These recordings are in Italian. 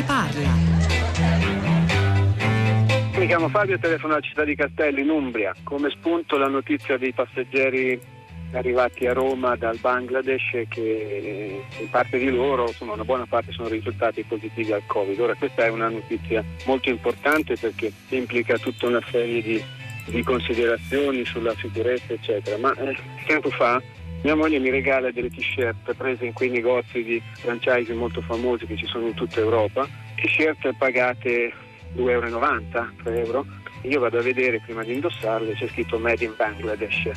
ne parla. Mi chiamo Fabio e telefono alla città di Castello in Umbria. Come spunto la notizia dei passeggeri arrivati a Roma dal Bangladesh che in parte di loro, insomma una buona parte sono risultati positivi al Covid. Ora questa è una notizia molto importante perché implica tutta una serie di, di considerazioni sulla sicurezza eccetera. Ma eh, tempo fa mia moglie mi regala delle t-shirt prese in quei negozi di franchise molto famosi che ci sono in tutta Europa, t-shirt pagate 2,90 euro, 3 euro. Io vado a vedere prima di indossarle, c'è scritto Made in Bangladesh.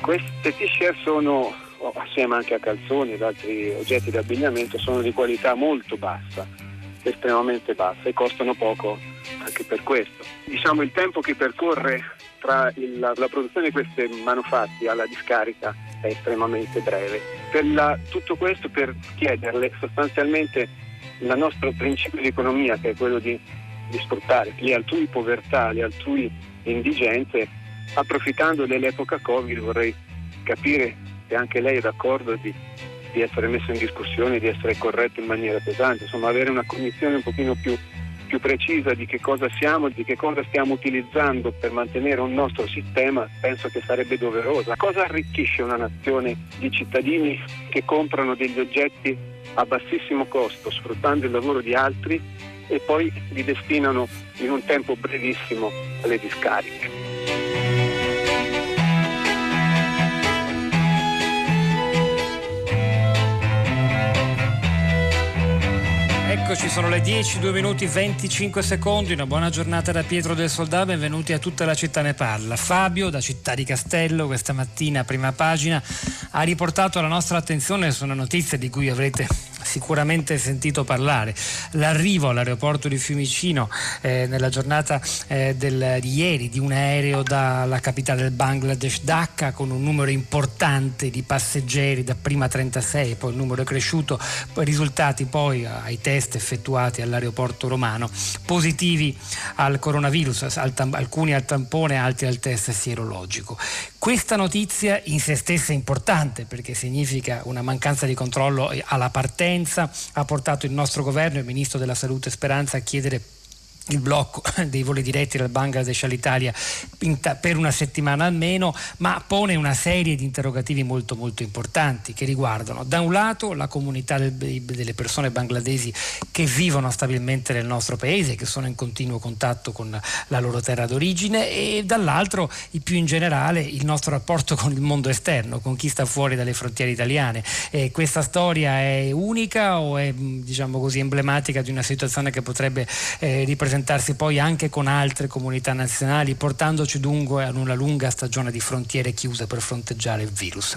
Queste t-shirt sono, assieme anche a calzoni ed altri oggetti di abbigliamento, sono di qualità molto bassa, estremamente bassa e costano poco anche per questo. Diciamo il tempo che percorre tra il, la, la, produzione di questi manufatti alla discarica è estremamente breve. La, tutto questo per chiederle sostanzialmente il nostro principio di economia che è quello di, di sfruttare le altrui povertà, le altrui indigenze, approfittando dell'epoca Covid vorrei capire se anche lei è d'accordo di, di essere messo in discussione, di essere corretto in maniera pesante, insomma avere una cognizione un pochino più più precisa di che cosa siamo, di che cosa stiamo utilizzando per mantenere un nostro sistema, penso che sarebbe doverosa. Cosa arricchisce una nazione di cittadini che comprano degli oggetti a bassissimo costo, sfruttando il lavoro di altri e poi li destinano in un tempo brevissimo alle discariche? Eccoci, sono le 10, 2 minuti 25 secondi. Una buona giornata da Pietro del Soldà. Benvenuti a tutta la città ne parla. Fabio, da Città di Castello, questa mattina, prima pagina, ha riportato la nostra attenzione su una notizia di cui avrete sicuramente sentito parlare. L'arrivo all'aeroporto di Fiumicino eh, nella giornata eh, del, di ieri di un aereo dalla capitale del Bangladesh, Dhaka, con un numero importante di passeggeri, da prima 36, poi il numero è cresciuto, risultati poi ai test effettuati all'aeroporto romano positivi al coronavirus, al tam- alcuni al tampone, altri al test sierologico. Questa notizia in se stessa è importante perché significa una mancanza di controllo alla partenza, ha portato il nostro governo e il Ministro della Salute Speranza a chiedere il blocco dei voli diretti dal Bangladesh all'Italia per una settimana almeno, ma pone una serie di interrogativi molto molto importanti che riguardano da un lato la comunità delle persone bangladesi che vivono stabilmente nel nostro paese, che sono in continuo contatto con la loro terra d'origine e dall'altro più in generale il nostro rapporto con il mondo esterno, con chi sta fuori dalle frontiere italiane. E questa storia è unica o è diciamo così emblematica di una situazione che potrebbe eh, ripresentare confrontarsi poi anche con altre comunità nazionali, portandoci dunque ad una lunga stagione di frontiere chiuse per fronteggiare il virus.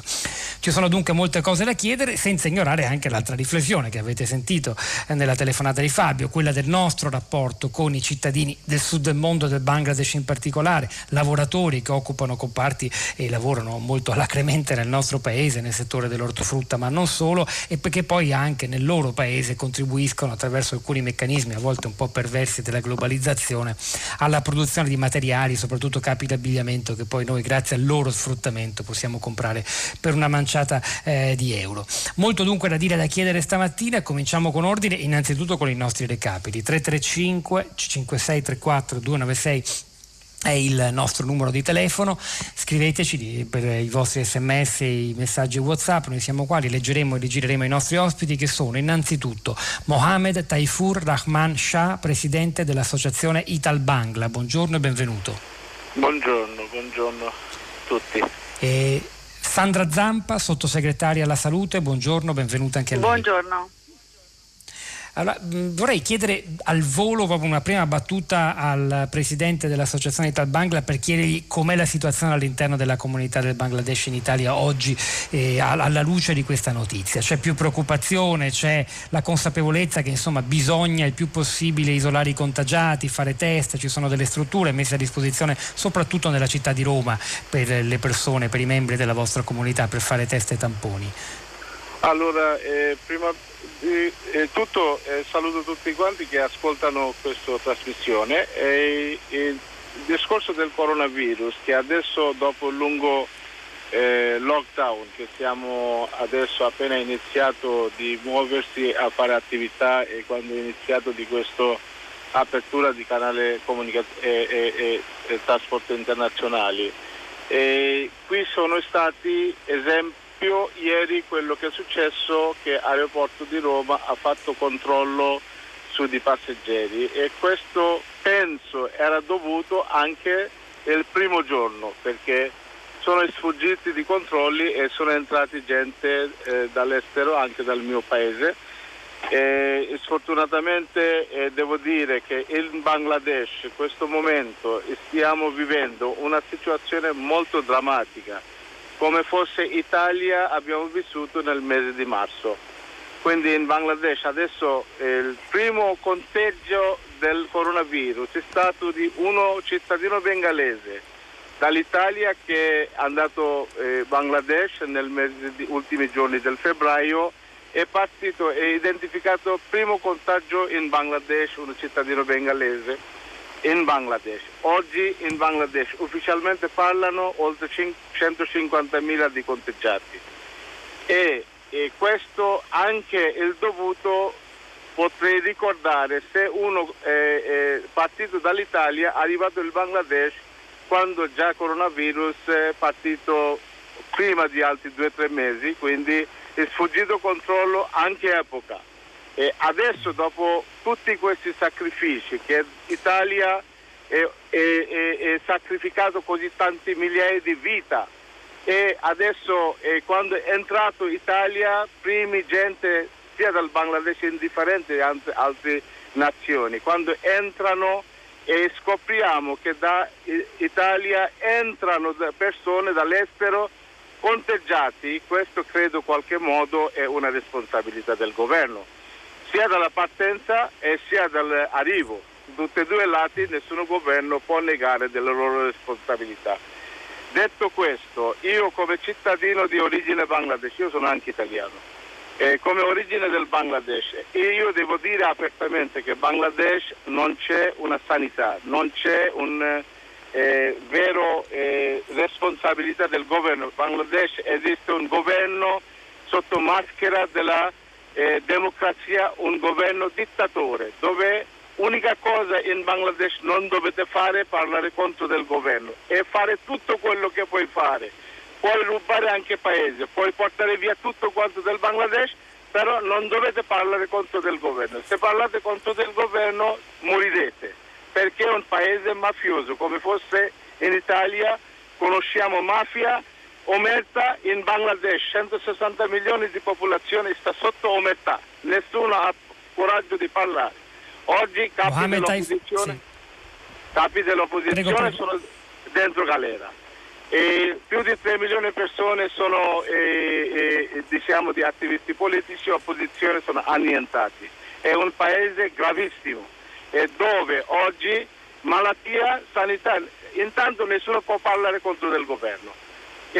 Ci sono dunque molte cose da chiedere, senza ignorare anche l'altra riflessione che avete sentito eh, nella telefonata di Fabio, quella del nostro rapporto con i cittadini del sud del mondo, del Bangladesh in particolare, lavoratori che occupano comparti e lavorano molto alacremente nel nostro paese, nel settore dell'ortofrutta, ma non solo, e perché poi anche nel loro paese contribuiscono attraverso alcuni meccanismi a volte un po' perversi della globalizzazione globalizzazione alla produzione di materiali, soprattutto capi d'abbigliamento che poi noi grazie al loro sfruttamento possiamo comprare per una manciata eh, di euro. Molto dunque da dire da chiedere stamattina, cominciamo con ordine innanzitutto con i nostri recapiti 335 5634 296 è il nostro numero di telefono, scriveteci per i vostri sms e i messaggi whatsapp, noi siamo qua, li leggeremo e rigireremo i nostri ospiti che sono innanzitutto Mohamed Taifur Rahman Shah, presidente dell'associazione Ital Bangla, buongiorno e benvenuto. Buongiorno, buongiorno a tutti. E Sandra Zampa, sottosegretaria alla salute, buongiorno, benvenuta anche a lei. Buongiorno. Allora, vorrei chiedere al volo proprio una prima battuta al presidente dell'associazione Ital Bangla per chiedergli com'è la situazione all'interno della comunità del Bangladesh in Italia oggi eh, alla luce di questa notizia. C'è più preoccupazione, c'è la consapevolezza che insomma bisogna il più possibile isolare i contagiati, fare test, ci sono delle strutture messe a disposizione soprattutto nella città di Roma per le persone, per i membri della vostra comunità per fare test e tamponi. Allora, eh, prima di eh, tutto eh, saluto tutti quanti che ascoltano questa trasmissione. il discorso del coronavirus che adesso dopo un lungo eh, lockdown che siamo adesso appena iniziato di muoversi a fare attività e quando è iniziato di questa apertura di canale comunicazione e, e, e, trasporto internazionali. E qui sono stati esempio ieri quello che è successo che l'aeroporto di Roma ha fatto controllo su di passeggeri e questo penso era dovuto anche il primo giorno perché sono sfuggiti di controlli e sono entrati gente eh, dall'estero, anche dal mio paese. E sfortunatamente eh, devo dire che in Bangladesh in questo momento stiamo vivendo una situazione molto drammatica, come fosse Italia abbiamo vissuto nel mese di marzo. Quindi in Bangladesh adesso il primo conteggio del coronavirus è stato di uno cittadino bengalese dall'Italia che è andato in eh, Bangladesh negli ultimi giorni del febbraio è partito e identificato il primo contagio in Bangladesh, un cittadino bengalese in Bangladesh. Oggi in Bangladesh ufficialmente parlano oltre 150.000 di conteggiati e, e questo anche il dovuto potrei ricordare se uno è, è partito dall'Italia, è arrivato in Bangladesh quando già il coronavirus è partito prima di altri due o tre mesi, quindi è sfuggito controllo anche epoca. E adesso dopo tutti questi sacrifici che l'Italia ha sacrificato così tanti migliaia di vite e adesso eh, quando è entrato Italia primi gente sia dal Bangladesh indifferente da altre nazioni, quando entrano e scopriamo che da Italia entrano persone dall'estero conteggiati, questo credo in qualche modo è una responsabilità del governo, sia dalla partenza e sia dall'arrivo. Tutti e due i lati nessun governo può negare delle loro responsabilità. Detto questo, io come cittadino di origine bangladesh, io sono anche italiano, eh, come origine del Bangladesh io devo dire apertamente che in Bangladesh non c'è una sanità, non c'è una eh, vera eh, responsabilità del governo. In Bangladesh esiste un governo sotto maschera della eh, democrazia, un governo dittatore, dove unica cosa in Bangladesh non dovete fare è parlare contro del governo e fare tutto quello che puoi fare puoi rubare anche paese, puoi portare via tutto quanto del Bangladesh, però non dovete parlare contro del governo. Se parlate contro del governo morirete, perché è un paese mafioso, come fosse in Italia, conosciamo mafia, omerta in Bangladesh, 160 milioni di popolazione sta sotto omertà, nessuno ha coraggio di parlare. Oggi capi dell'opposizione, sì. capi dell'opposizione prego, prego. sono dentro galera e più di 3 milioni di persone sono eh, eh, diciamo, di attivisti politici, opposizione sono annientati. È un paese gravissimo e dove oggi malattia, sanità, intanto nessuno può parlare contro del governo,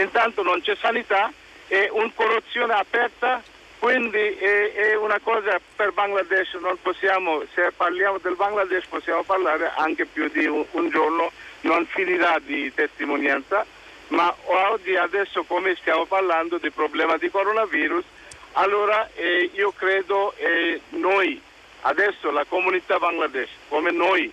intanto non c'è sanità e una corruzione aperta, quindi è, è, una cosa per Bangladesh, non possiamo, se parliamo del Bangladesh possiamo parlare anche più di un, un giorno, non finirà di testimonianza ma oggi adesso come stiamo parlando del problema di coronavirus, allora eh, io credo eh, noi, adesso la comunità Bangladesh, come noi,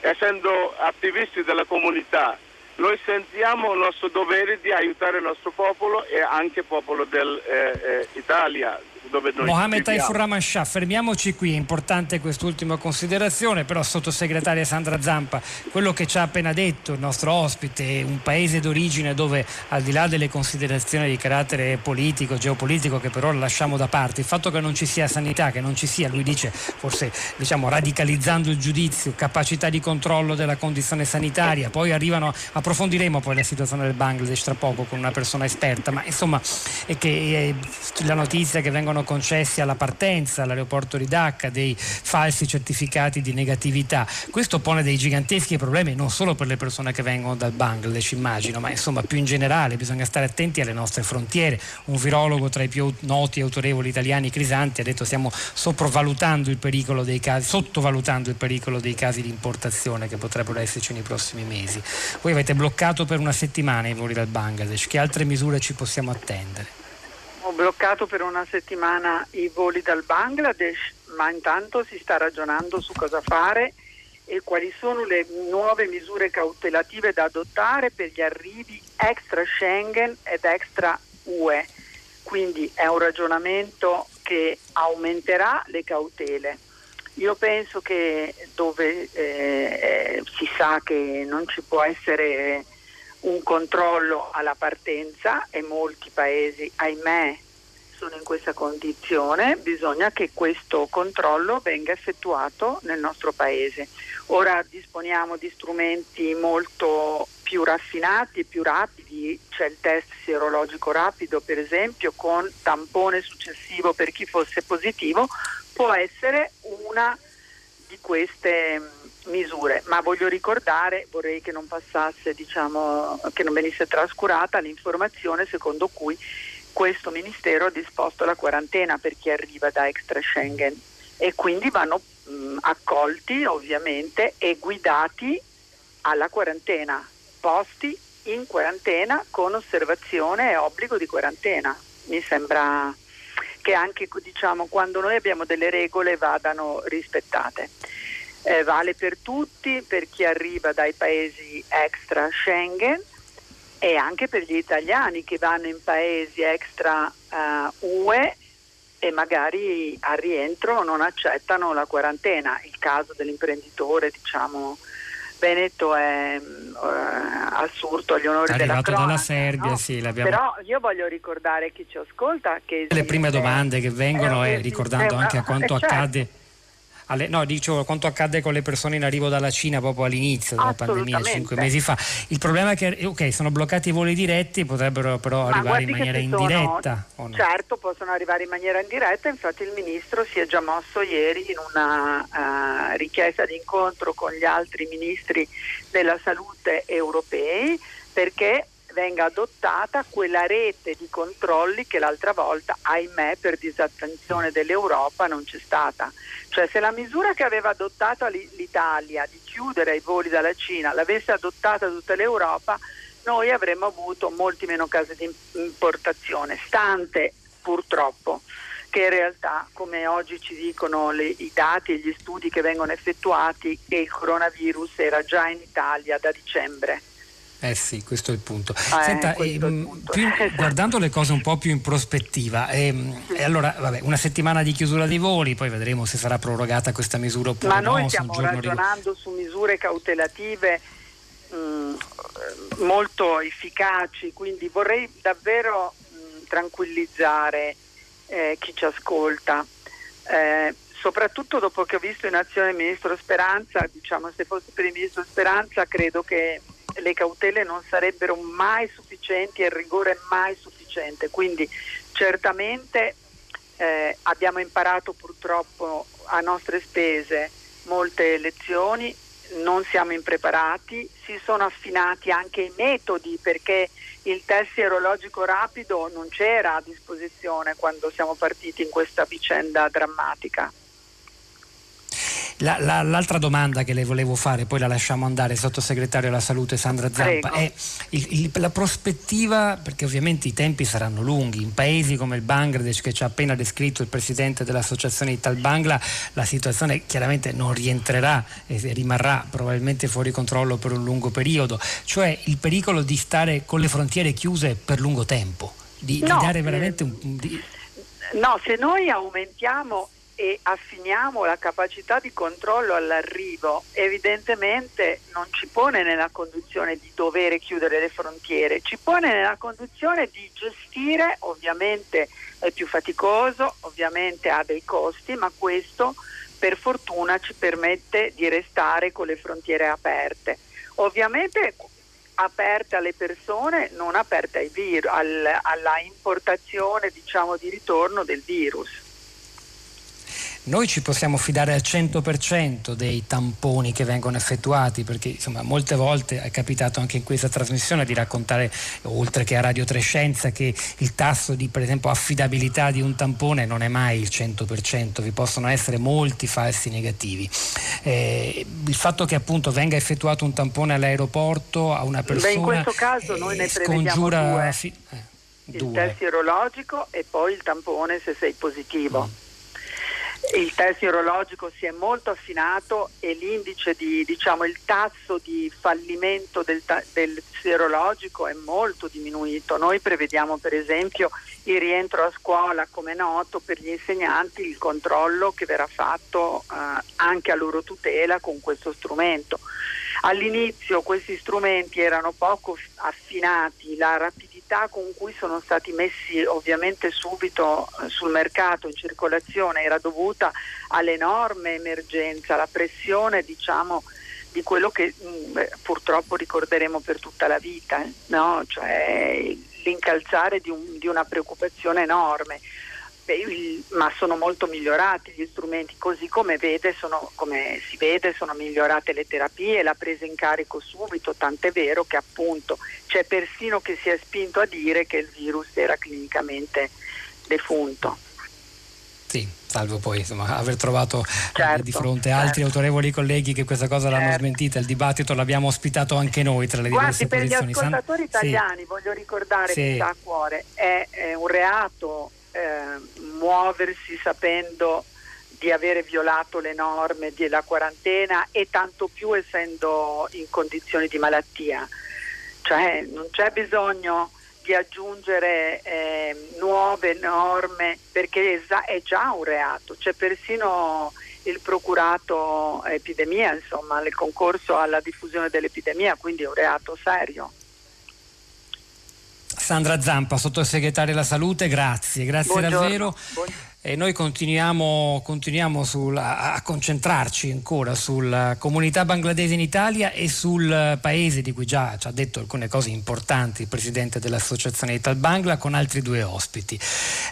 essendo attivisti della comunità, noi sentiamo il nostro dovere di aiutare il nostro popolo e anche il popolo dell'Italia, eh, dove noi Mohamed Taifur Rahman Shah, fermiamoci qui, è importante quest'ultima considerazione, però sottosegretaria Sandra Zampa, quello che ci ha appena detto il nostro ospite, un paese d'origine dove al di là delle considerazioni di carattere politico, geopolitico che però lasciamo da parte, il fatto che non ci sia sanità, che non ci sia, lui dice, forse diciamo radicalizzando il giudizio, capacità di controllo della condizione sanitaria, poi arrivano, approfondiremo poi la situazione del Bangladesh tra poco con una persona esperta, ma insomma è che è la notizia che vengono vengono concessi alla partenza all'aeroporto di Dhaka dei falsi certificati di negatività. Questo pone dei giganteschi problemi non solo per le persone che vengono dal Bangladesh, immagino, ma insomma più in generale bisogna stare attenti alle nostre frontiere. Un virologo tra i più noti e autorevoli italiani, Crisanti, ha detto stiamo sopravvalutando il pericolo dei casi, sottovalutando il pericolo dei casi di importazione che potrebbero esserci nei prossimi mesi. Voi avete bloccato per una settimana i voli dal Bangladesh, che altre misure ci possiamo attendere? Ho bloccato per una settimana i voli dal Bangladesh, ma intanto si sta ragionando su cosa fare e quali sono le nuove misure cautelative da adottare per gli arrivi extra Schengen ed extra UE. Quindi è un ragionamento che aumenterà le cautele. Io penso che dove eh, si sa che non ci può essere un controllo alla partenza e molti paesi, ahimè, sono in questa condizione, bisogna che questo controllo venga effettuato nel nostro paese. Ora disponiamo di strumenti molto più raffinati e più rapidi, c'è il test sierologico rapido per esempio con tampone successivo per chi fosse positivo, può essere una di queste misure, ma voglio ricordare, vorrei che non passasse, diciamo, che non venisse trascurata l'informazione secondo cui questo Ministero ha disposto la quarantena per chi arriva da extra Schengen e quindi vanno mh, accolti ovviamente e guidati alla quarantena, posti in quarantena con osservazione e obbligo di quarantena. Mi sembra che anche diciamo, quando noi abbiamo delle regole vadano rispettate eh, vale per tutti, per chi arriva dai paesi extra Schengen e anche per gli italiani che vanno in paesi extra uh, UE e magari al rientro non accettano la quarantena. Il caso dell'imprenditore, diciamo, Veneto è uh, assurdo agli onori della cronaca. dalla Serbia, no? sì, Però io voglio ricordare chi ci ascolta che le prime domande che vengono è, ricordando anche a quanto certo. accade alle, no, dicevo quanto accadde con le persone in arrivo dalla Cina proprio all'inizio della pandemia, cinque mesi fa. Il problema è che ok, sono bloccati i voli diretti, potrebbero però Ma arrivare in maniera indiretta. Sono, no? Certo, possono arrivare in maniera indiretta, infatti il Ministro si è già mosso ieri in una uh, richiesta di incontro con gli altri ministri della salute europei perché venga adottata quella rete di controlli che l'altra volta, ahimè, per disattenzione dell'Europa non c'è stata. Cioè se la misura che aveva adottato l'Italia di chiudere i voli dalla Cina l'avesse adottata tutta l'Europa, noi avremmo avuto molti meno casi di importazione, stante purtroppo che in realtà, come oggi ci dicono le, i dati e gli studi che vengono effettuati, che il coronavirus era già in Italia da dicembre. Eh sì, questo è il punto. Ah, Senta, eh, ehm, il punto. più, guardando le cose un po' più in prospettiva, ehm, e allora vabbè, una settimana di chiusura dei voli, poi vedremo se sarà prorogata questa misura oppure Ma no. noi stiamo ragionando di... su misure cautelative mh, molto efficaci, quindi vorrei davvero mh, tranquillizzare eh, chi ci ascolta. Eh, soprattutto dopo che ho visto in azione il ministro Speranza, diciamo se fosse per il ministro Speranza credo che le cautele non sarebbero mai sufficienti e il rigore mai sufficiente. Quindi certamente eh, abbiamo imparato purtroppo a nostre spese molte lezioni, non siamo impreparati, si sono affinati anche i metodi perché il test sierologico rapido non c'era a disposizione quando siamo partiti in questa vicenda drammatica. La, la, l'altra domanda che le volevo fare, poi la lasciamo andare, sottosegretario alla salute Sandra Zampa, Prego. è il, il, la prospettiva, perché ovviamente i tempi saranno lunghi, in paesi come il Bangladesh che ci ha appena descritto il presidente dell'associazione Ital Bangla, la situazione chiaramente non rientrerà e rimarrà probabilmente fuori controllo per un lungo periodo, cioè il pericolo di stare con le frontiere chiuse per lungo tempo, di, no, di dare veramente un... Di... No, se noi aumentiamo e affiniamo la capacità di controllo all'arrivo, evidentemente non ci pone nella condizione di dover chiudere le frontiere, ci pone nella condizione di gestire, ovviamente è più faticoso, ovviamente ha dei costi, ma questo per fortuna ci permette di restare con le frontiere aperte. Ovviamente aperte alle persone, non aperte al, alla importazione diciamo, di ritorno del virus. Noi ci possiamo fidare al 100% dei tamponi che vengono effettuati, perché insomma, molte volte è capitato anche in questa trasmissione di raccontare, oltre che a Radio Trescenza, che il tasso di per esempio affidabilità di un tampone non è mai il 100%, vi possono essere molti falsi negativi. Eh, il fatto che appunto venga effettuato un tampone all'aeroporto a una persona... Beh, in questo caso noi ne prevediamo due. Fi- eh, il due. test sierologico e poi il tampone se sei positivo. Mm il test neurologico si è molto affinato e l'indice di, diciamo, il tasso di fallimento del, del serologico è molto diminuito. Noi prevediamo per esempio il rientro a scuola, come noto, per gli insegnanti il controllo che verrà fatto eh, anche a loro tutela con questo strumento. All'inizio questi strumenti erano poco affinati, la rapidità con cui sono stati messi ovviamente subito eh, sul mercato in circolazione era dovuta all'enorme emergenza, alla pressione diciamo, di quello che mh, mm, purtroppo ricorderemo per tutta la vita, no? cioè l'incalzare di, un, di una preoccupazione enorme ma sono molto migliorati gli strumenti, così come, vede, sono, come si vede sono migliorate le terapie, la presa in carico subito, tant'è vero che appunto c'è persino chi si è spinto a dire che il virus era clinicamente defunto. Sì, salvo poi insomma, aver trovato certo, di fronte certo. altri autorevoli colleghi che questa cosa certo. l'hanno smentita, il dibattito l'abbiamo ospitato anche noi tra le diverse Guardi, posizioni. per gli ascoltatori San... italiani sì. voglio ricordare sì. che sta a cuore, è, è un reato eh, muoversi sapendo di avere violato le norme della quarantena e tanto più essendo in condizioni di malattia. Cioè non c'è bisogno di aggiungere eh, nuove norme perché è già un reato, c'è persino il procurato epidemia, insomma, il concorso alla diffusione dell'epidemia, quindi è un reato serio. Sandra Zampa, sottosegretaria della salute, grazie, grazie Buongiorno. davvero. Buongiorno. E noi continuiamo, continuiamo sul, a, a, concentrarci ancora sulla comunità bangladese in Italia e sul paese di cui già ci ha detto alcune cose importanti il presidente dell'Associazione Ital Bangla con altri due ospiti.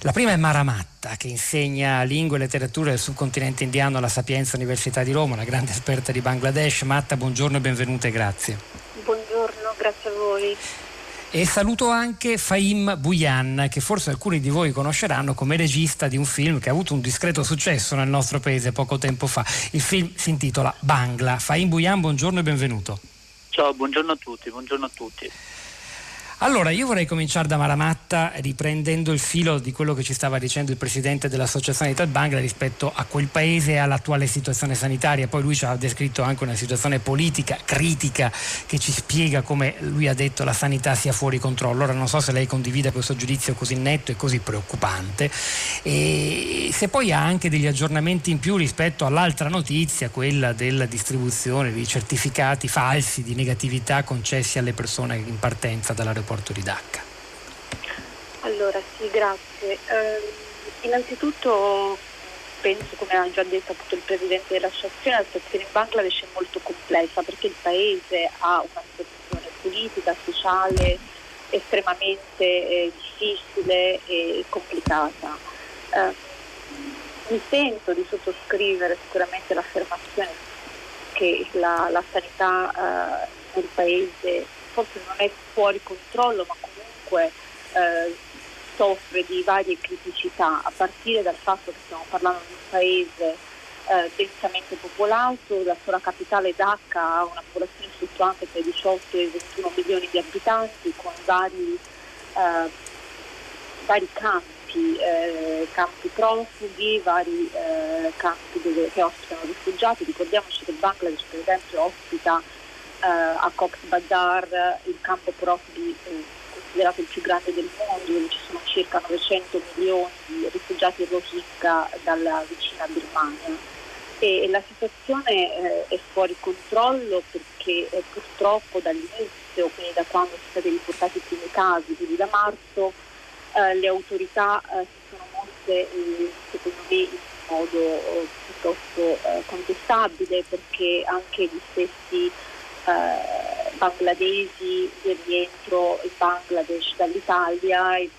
La prima è Mara Matta che insegna lingue e letteratura del subcontinente indiano alla Sapienza Università di Roma, una grande esperta di Bangladesh. Matta, buongiorno e benvenuta e grazie. Buongiorno, grazie a voi. E saluto anche Faim Buyan, che forse alcuni di voi conosceranno come regista di un film che ha avuto un discreto successo nel nostro paese poco tempo fa. Il film si intitola Bangla. Faim Buyan, buongiorno e benvenuto. Ciao, buongiorno a tutti, buongiorno a tutti. Allora, io vorrei cominciare da Maramatta riprendendo il filo di quello che ci stava dicendo il presidente dell'Associazione di Bangla rispetto a quel paese e all'attuale situazione sanitaria. Poi lui ci ha descritto anche una situazione politica critica che ci spiega come lui ha detto la sanità sia fuori controllo. Ora non so se lei condivide questo giudizio così netto e così preoccupante e se poi ha anche degli aggiornamenti in più rispetto all'altra notizia, quella della distribuzione di certificati falsi di negatività concessi alle persone in partenza dall'aeroporto l'aeroporto di Dhaka? Allora sì, grazie. Eh, innanzitutto penso, come ha già detto appunto il Presidente dell'Associazione, la situazione in Bangladesh è molto complessa perché il Paese ha una situazione politica, sociale estremamente eh, difficile e complicata. Eh, mi sento di sottoscrivere sicuramente l'affermazione che la, la sanità eh, nel Paese forse non è fuori controllo, ma comunque eh, soffre di varie criticità, a partire dal fatto che stiamo parlando di un paese eh, densamente popolato, la sola capitale Dhaka ha una popolazione fluttuante tra i 18 e i 21 milioni di abitanti, con vari, eh, vari campi, eh, campi profughi, vari eh, campi dove, che ospitano rifugiati. Ricordiamoci che il Bangladesh per esempio ospita a Cox Bazar, il campo profughi eh, considerato il più grande del mondo, dove ci sono circa 900 milioni di rifugiati rohingya dalla vicina Birmania. E la situazione eh, è fuori controllo perché eh, purtroppo dall'inizio, quindi da quando sono stati riportati i primi casi, quindi da marzo, eh, le autorità eh, si sono mosse, secondo me, in modo piuttosto contestabile perché anche gli stessi eh, bangladesi del rientro in Bangladesh dall'Italia e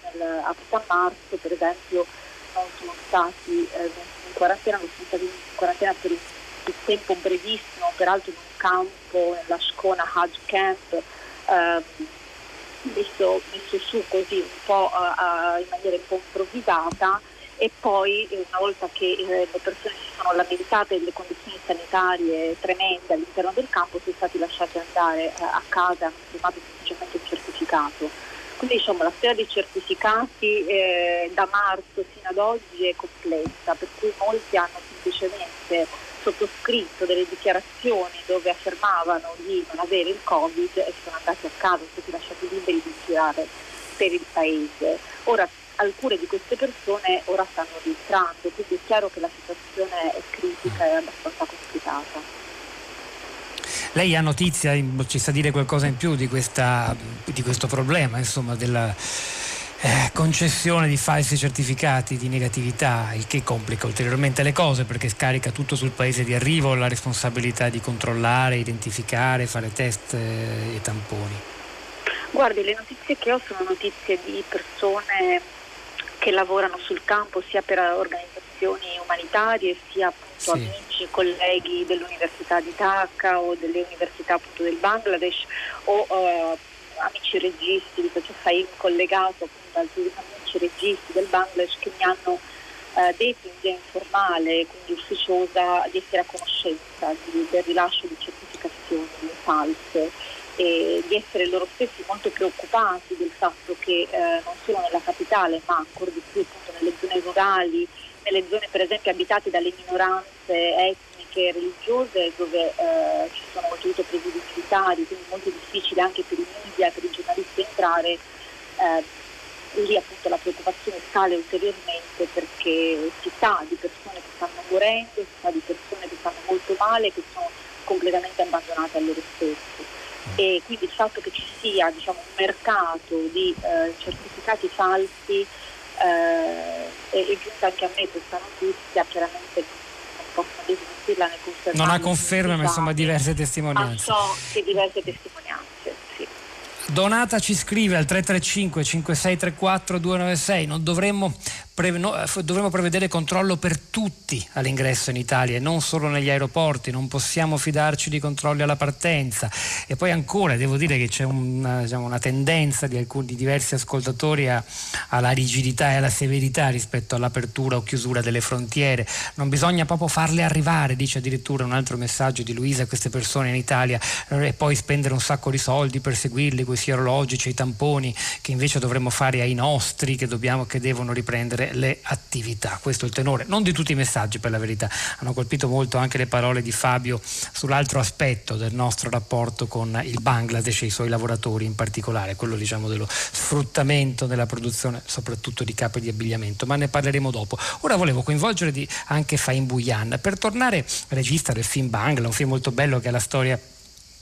a metà marzo per esempio non sono stati eh, in quarantena, non sono stati in quarantena per il, il tempo brevissimo, peraltro in un campo, nella Shkona Hajj Camp, eh, messo, messo, su così un po' uh, in maniera un po' improvvisata e poi una volta che eh, le persone si sono lamentate delle condizioni sanitarie tremende all'interno del campo è stati lasciati andare eh, a casa e hanno firmato semplicemente il certificato. Quindi diciamo la storia dei certificati eh, da marzo fino ad oggi è complessa, per cui molti hanno semplicemente sottoscritto delle dichiarazioni dove affermavano di non avere il Covid e sono andati a casa, sono stati lasciati liberi di girare per il paese. Ora alcune di queste persone ora stanno rientrando, quindi è chiaro che la situazione è critica e abbastanza complicata. Lei ha notizia, ci sa dire qualcosa in più di, questa, di questo problema, insomma, della eh, concessione di falsi certificati di negatività, il che complica ulteriormente le cose perché scarica tutto sul paese di arrivo la responsabilità di controllare, identificare, fare test eh, e tamponi. Guardi, le notizie che ho sono notizie di persone che lavorano sul campo sia per organizzazioni umanitarie sia appunto sì. amici, colleghi dell'Università di Dhaka o delle università appunto del Bangladesh o uh, amici registi, visto che fai collegato appunto altri amici registi del Bangladesh che mi hanno uh, detto in via informale, quindi ufficiosa, di essere a conoscenza di, del rilascio di certificazioni false di essere loro stessi molto preoccupati del fatto che eh, non solo nella capitale ma ancora di più nelle zone rurali, nelle zone per esempio abitate dalle minoranze etniche e religiose dove eh, ci sono oltretutto presidi militari, quindi molto difficile anche per i media, per i giornalisti entrare, eh, lì appunto la preoccupazione sale ulteriormente perché si sa di persone che stanno morendo, si sa di persone che stanno molto male, che sono completamente abbandonate a loro stessi e quindi il fatto che ci sia diciamo, un mercato di eh, certificati falsi eh, è, giunta anche a me questa notizia, chiaramente non posso desmentirla né confermare. Non ha conferma, ma insomma diverse testimonianze. Ma so che diverse testimonianze, sì. Donata ci scrive al 335 5634 296 non dovremmo pre- no, dovremmo prevedere controllo per tutti all'ingresso in Italia e non solo negli aeroporti, non possiamo fidarci di controlli alla partenza. E poi ancora devo dire che c'è una, diciamo, una tendenza di, alcuni, di diversi ascoltatori a, alla rigidità e alla severità rispetto all'apertura o chiusura delle frontiere. Non bisogna proprio farle arrivare, dice addirittura un altro messaggio di Luisa, a queste persone in Italia e poi spendere un sacco di soldi per seguirli, quei sierologici, i tamponi che invece dovremmo fare ai nostri che, dobbiamo, che devono riprendere le attività. Questo è il tenore, non di tutti i messaggi per la verità, hanno colpito molto anche le parole di Fabio sull'altro aspetto del nostro rapporto con il Bangladesh e i suoi lavoratori in particolare, quello diciamo dello sfruttamento della produzione soprattutto di capi di abbigliamento, ma ne parleremo dopo. Ora volevo coinvolgere anche Faim Buyan per tornare regista del film Bangla, un film molto bello che è la storia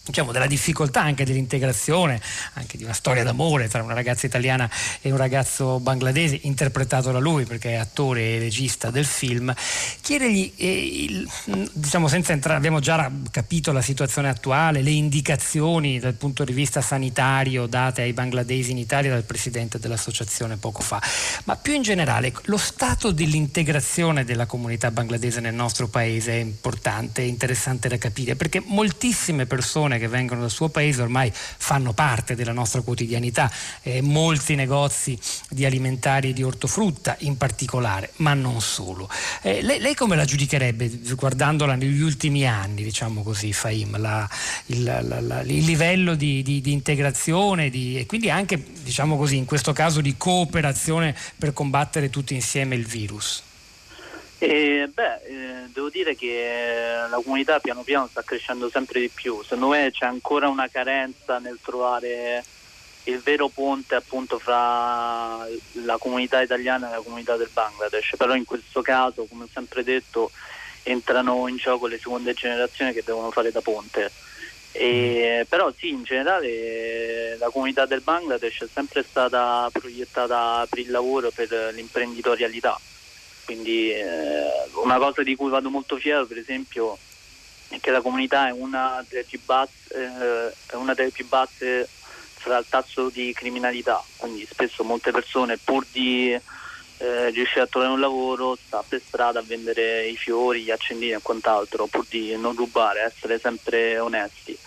diciamo, della difficoltà anche dell'integrazione, anche di una storia d'amore tra una ragazza italiana e un ragazzo bangladese, interpretato da lui perché è attore e regista del film, chiedergli, eh, il, diciamo senza entrare, abbiamo già capito la situazione attuale, le indicazioni dal punto di vista sanitario date ai bangladesi in Italia dal presidente dell'associazione poco fa, ma più in generale lo stato dell'integrazione della comunità bangladese nel nostro paese è importante, è interessante da capire perché moltissime persone persone che vengono dal suo paese ormai fanno parte della nostra quotidianità, eh, molti negozi di alimentari e di ortofrutta in particolare, ma non solo. Eh, lei, lei, come la giudicherebbe guardandola negli ultimi anni, diciamo così, Faim, la, il, la, la, il, livello di, di, di integrazione di, e quindi anche, diciamo così, in questo caso di cooperazione per combattere tutti insieme il virus? Eh, beh, eh, devo dire che la comunità piano piano sta crescendo sempre di più. Secondo me c'è ancora una carenza nel trovare il vero ponte appunto fra la comunità italiana e la comunità del Bangladesh. Però in questo caso, come ho sempre detto, entrano in gioco le seconde generazioni che devono fare da ponte. E, però sì, in generale la comunità del Bangladesh è sempre stata proiettata per il lavoro, per l'imprenditorialità quindi eh, una cosa di cui vado molto fiero per esempio è che la comunità è una delle più basse, eh, una delle più basse fra il tasso di criminalità, quindi spesso molte persone pur di eh, riuscire a trovare un lavoro sta per strada a vendere i fiori, gli accendini e quant'altro pur di non rubare, essere sempre onesti.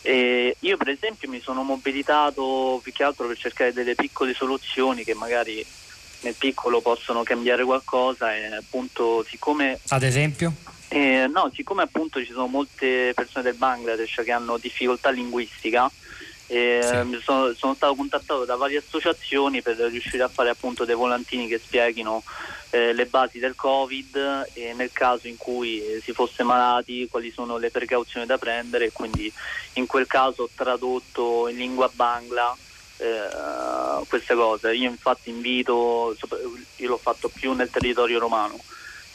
E io per esempio mi sono mobilitato più che altro per cercare delle piccole soluzioni che magari nel piccolo possono cambiare qualcosa e appunto siccome... Ad esempio? Eh, no, siccome appunto ci sono molte persone del Bangladesh che hanno difficoltà linguistica, e, sì. sono, sono, stato contattato da varie associazioni per riuscire a fare appunto dei volantini che spieghino eh, le basi del Covid e nel caso in cui si fosse malati quali sono le precauzioni da prendere e quindi in quel caso ho tradotto in lingua bangla eh, queste cose. Io infatti invito, io l'ho fatto più nel territorio romano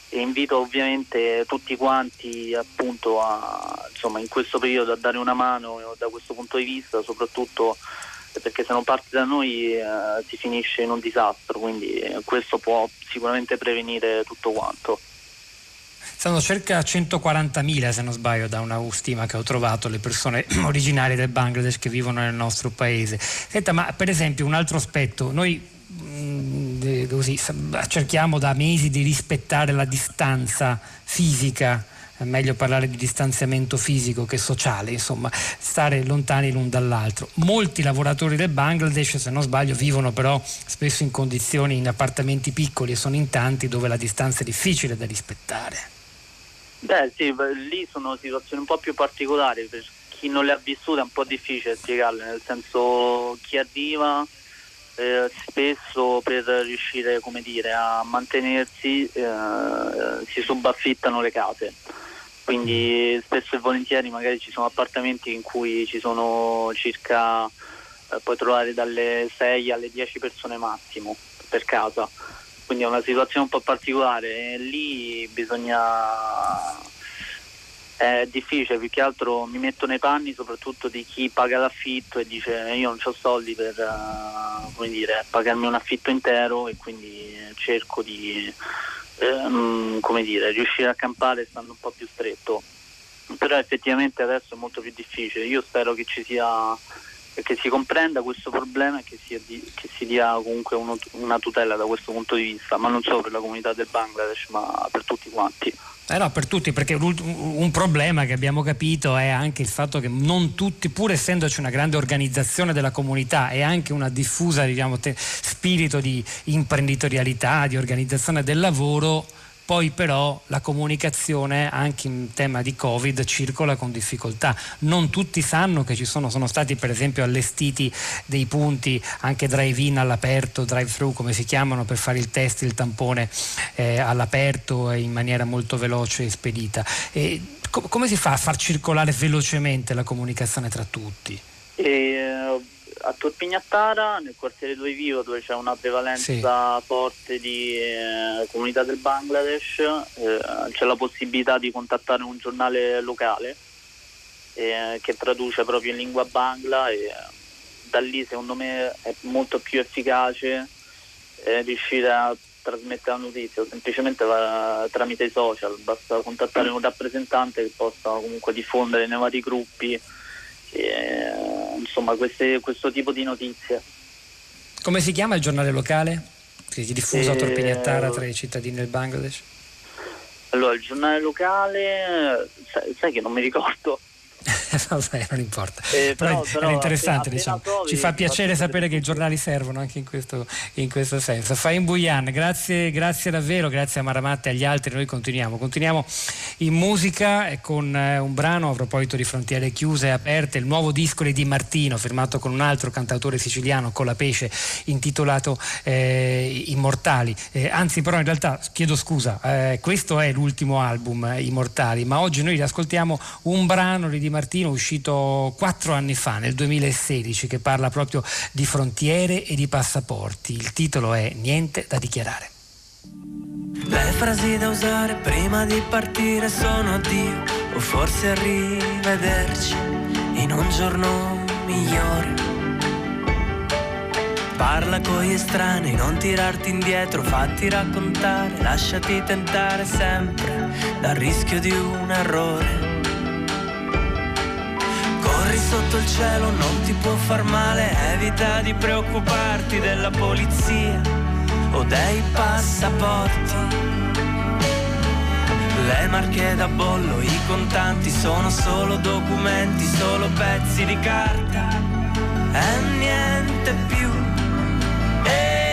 e invito ovviamente tutti quanti appunto a, insomma, in questo periodo a dare una mano da questo punto di vista, soprattutto perché se non parte da noi eh, si finisce in un disastro, quindi questo può sicuramente prevenire tutto quanto. Sono circa 140.000 se non sbaglio da una stima che ho trovato le persone originarie del Bangladesh che vivono nel nostro paese. Senta, ma per esempio un altro aspetto, noi Mm, così, cerchiamo da mesi di rispettare la distanza fisica è meglio parlare di distanziamento fisico che sociale, insomma, stare lontani l'un dall'altro. Molti lavoratori del Bangladesh, se non sbaglio, vivono però spesso in condizioni in appartamenti piccoli e sono in tanti dove la distanza è difficile da rispettare. Beh, sì, lì sono situazioni un po' più particolari, per chi non le ha vissute è un po' difficile spiegarle, nel senso chi arriva eh, spesso per riuscire dire, a mantenersi eh, si subaffittano le case. Quindi spesso e volentieri magari ci sono appartamenti in cui ci sono circa, eh, puoi trovare dalle 6 alle 10 persone massimo per casa. Quindi è una situazione un po' particolare e lì bisogna è difficile, più che altro mi metto nei panni soprattutto di chi paga l'affitto e dice io non ho soldi per uh, dire, pagarmi un affitto intero e quindi cerco di um, dire, riuscire a campare stando un po' più stretto. Però effettivamente adesso è molto più difficile. Io spero che ci sia che si comprenda questo problema e che, di, che si dia comunque uno, una tutela da questo punto di vista, ma non solo per la comunità del Bangladesh, ma per tutti quanti. Eh no, per tutti, perché un problema che abbiamo capito è anche il fatto che non tutti, pur essendoci una grande organizzazione della comunità e anche una diffusa diciamo, te, spirito di imprenditorialità, di organizzazione del lavoro, poi però la comunicazione anche in tema di Covid circola con difficoltà. Non tutti sanno che ci sono, sono stati per esempio allestiti dei punti anche drive-in all'aperto, drive-thru come si chiamano, per fare il test, il tampone eh, all'aperto in maniera molto veloce e spedita. E co- come si fa a far circolare velocemente la comunicazione tra tutti? E, a Torpignattara, nel quartiere dove vivo, dove c'è una prevalenza sì. forte di eh, comunità del Bangladesh, eh, c'è la possibilità di contattare un giornale locale eh, che traduce proprio in lingua bangla e da lì secondo me è molto più efficace eh, riuscire a trasmettere la notizia semplicemente la, tramite i social, basta contattare un rappresentante che possa comunque diffondere nei vari gruppi eh, insomma queste, questo tipo di notizie. Come si chiama il giornale locale che si diffuso a Torpignattara tra i cittadini del Bangladesh? Allora, il giornale locale, sai, sai che non mi ricordo, Vabbè, non importa. Eh, però, però, era interessante, appena, diciamo. appena Ci fa piacere sapere che i giornali servono anche in questo, in questo senso. Fain Buian, grazie, grazie davvero, grazie a Maramatta e agli altri. Noi continuiamo. Continuiamo in musica con eh, un brano a proposito di frontiere chiuse e aperte, il nuovo disco di Di Martino, firmato con un altro cantautore siciliano, Colapesce, intitolato eh, Immortali. Eh, anzi, però in realtà chiedo scusa, eh, questo è l'ultimo album, eh, Immortali, ma oggi noi riascoltiamo un brano di Di Martino uscito quattro anni fa, nel 2016, che parla proprio di frontiere e di passaporti. Il titolo è Niente da dichiarare. Le frasi da usare prima di partire sono Dio o forse arrivederci in un giorno migliore. Parla con gli estranei, non tirarti indietro, fatti raccontare, lasciati tentare sempre dal rischio di un errore. Corri sotto il cielo, non ti può far male, evita di preoccuparti della polizia o dei passaporti. Le marche da bollo, i contanti sono solo documenti, solo pezzi di carta e niente più. E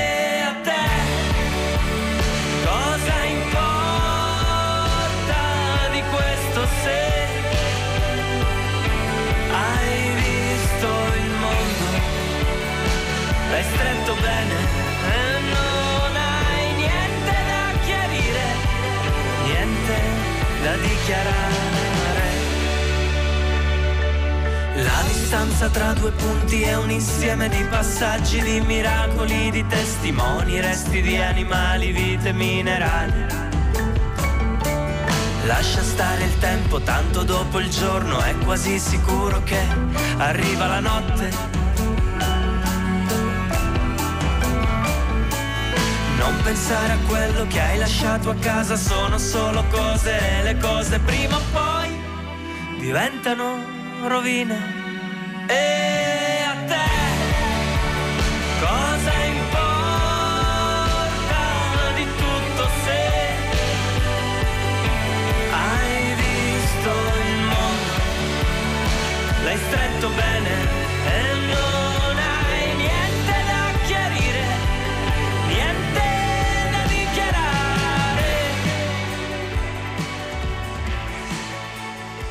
distanza tra due punti è un insieme di passaggi, di miracoli, di testimoni, resti di animali, vite minerali. Lascia stare il tempo, tanto dopo il giorno è quasi sicuro che arriva la notte. Non pensare a quello che hai lasciato a casa, sono solo cose e le cose prima o poi diventano rovine.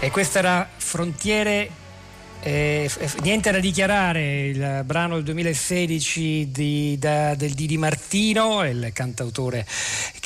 E questa era Frontiere eh, niente da dichiarare, il brano del 2016 di, da, del Didi Martino, il cantautore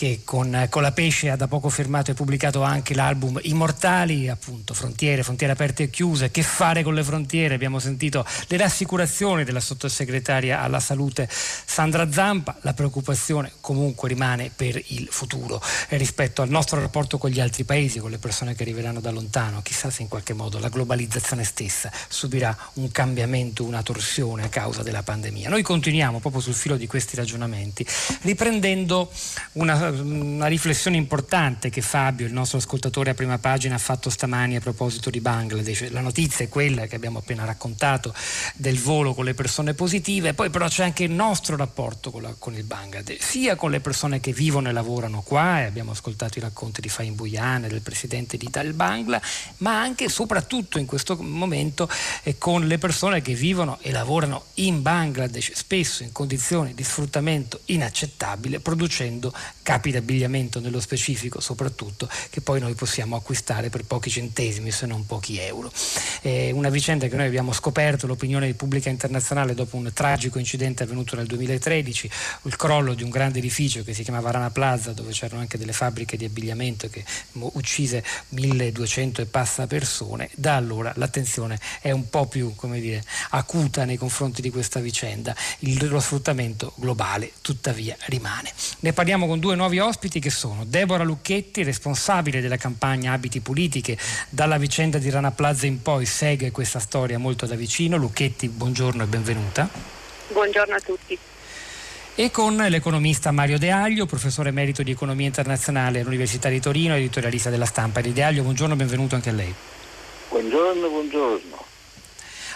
che con, con, la Pesce ha da poco firmato e pubblicato anche l'album Immortali, appunto, frontiere, frontiere aperte e chiuse, che fare con le frontiere? Abbiamo sentito le rassicurazioni della sottosegretaria alla salute Sandra Zampa, la preoccupazione comunque rimane per il futuro eh, rispetto al nostro rapporto con gli altri paesi, con le persone che arriveranno da lontano, chissà se in qualche modo la globalizzazione stessa subirà un cambiamento, una torsione a causa della pandemia. Noi continuiamo proprio sul filo di questi ragionamenti, riprendendo una, una riflessione importante che Fabio, il nostro ascoltatore a prima pagina, ha fatto stamani a proposito di Bangladesh. La notizia è quella che abbiamo appena raccontato del volo con le persone positive, poi però c'è anche il nostro rapporto con, la, con il Bangladesh, sia con le persone che vivono e lavorano qua, e abbiamo ascoltato i racconti di Faim Buyane, del presidente di Tal Bangla, ma anche e soprattutto in questo momento eh, con le persone che vivono e lavorano in Bangladesh, spesso in condizioni di sfruttamento inaccettabile, producendo capi d'abbigliamento nello specifico soprattutto, che poi noi possiamo acquistare per pochi centesimi se non pochi euro. È una vicenda che noi abbiamo scoperto, l'opinione pubblica internazionale dopo un tragico incidente avvenuto nel 2013, il crollo di un grande edificio che si chiamava Rana Plaza, dove c'erano anche delle fabbriche di abbigliamento che uccise 1200 e passa persone, da allora l'attenzione è un po' più dire, acuta nei confronti di questa vicenda. Il, lo sfruttamento globale tuttavia rimane. Ne parliamo con due nuovi ospiti che sono Deborah Lucchetti, responsabile della campagna Abiti Politiche, dalla vicenda di Rana Plaza in poi segue questa storia molto da vicino. Lucchetti, buongiorno e benvenuta. Buongiorno a tutti e con l'economista Mario De Aglio, professore emerito di economia internazionale all'Università di Torino, editorialista della stampa. Di De Aglio, buongiorno e benvenuto anche a lei. Buongiorno, buongiorno.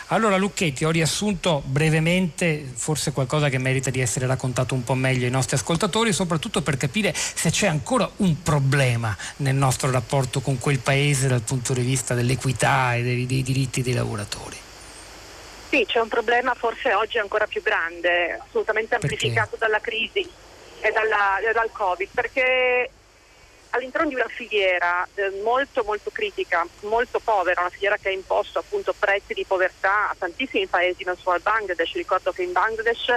Allora Lucchetti, ho riassunto brevemente forse qualcosa che merita di essere raccontato un po' meglio ai nostri ascoltatori, soprattutto per capire se c'è ancora un problema nel nostro rapporto con quel paese dal punto di vista dell'equità e dei, dei diritti dei lavoratori. Sì, c'è un problema forse oggi ancora più grande, assolutamente amplificato perché? dalla crisi e, dalla, e dal Covid, perché all'interno di una filiera eh, molto molto critica, molto povera, una filiera che ha imposto appunto prezzi di povertà a tantissimi paesi, non solo al Bangladesh, ricordo che in Bangladesh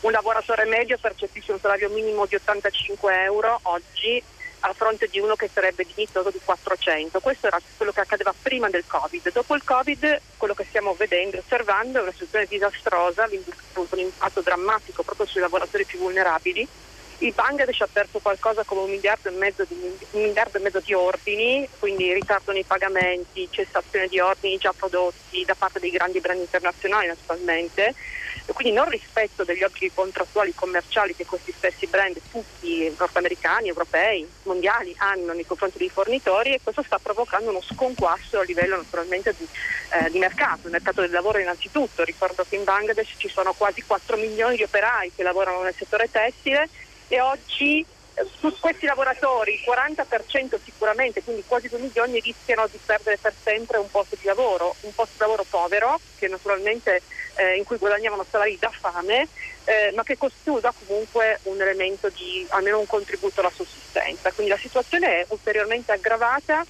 un lavoratore medio percepisce un salario minimo di 85 euro oggi a fronte di uno che sarebbe dignitoso di 400. Questo era quello che accadeva prima del Covid. Dopo il Covid quello che stiamo vedendo e osservando è una situazione disastrosa, un impatto drammatico proprio sui lavoratori più vulnerabili il Bangladesh ha perso qualcosa come un miliardo, di, un miliardo e mezzo di ordini, quindi ritardo nei pagamenti, cessazione di ordini già prodotti da parte dei grandi brand internazionali naturalmente, e quindi non rispetto degli obblighi contrattuali commerciali che questi stessi brand, tutti nordamericani, europei, mondiali, hanno nei confronti dei fornitori e questo sta provocando uno sconquasso a livello naturalmente di, eh, di mercato, il mercato del lavoro innanzitutto. Ricordo che in Bangladesh ci sono quasi 4 milioni di operai che lavorano nel settore tessile e oggi eh, su questi lavoratori il 40% sicuramente, quindi quasi 2 milioni, rischiano di perdere per sempre un posto di lavoro, un posto di lavoro povero, che naturalmente eh, in cui guadagnavano salari da fame, eh, ma che costituiva comunque un elemento di almeno un contributo alla sussistenza. Quindi la situazione è ulteriormente aggravata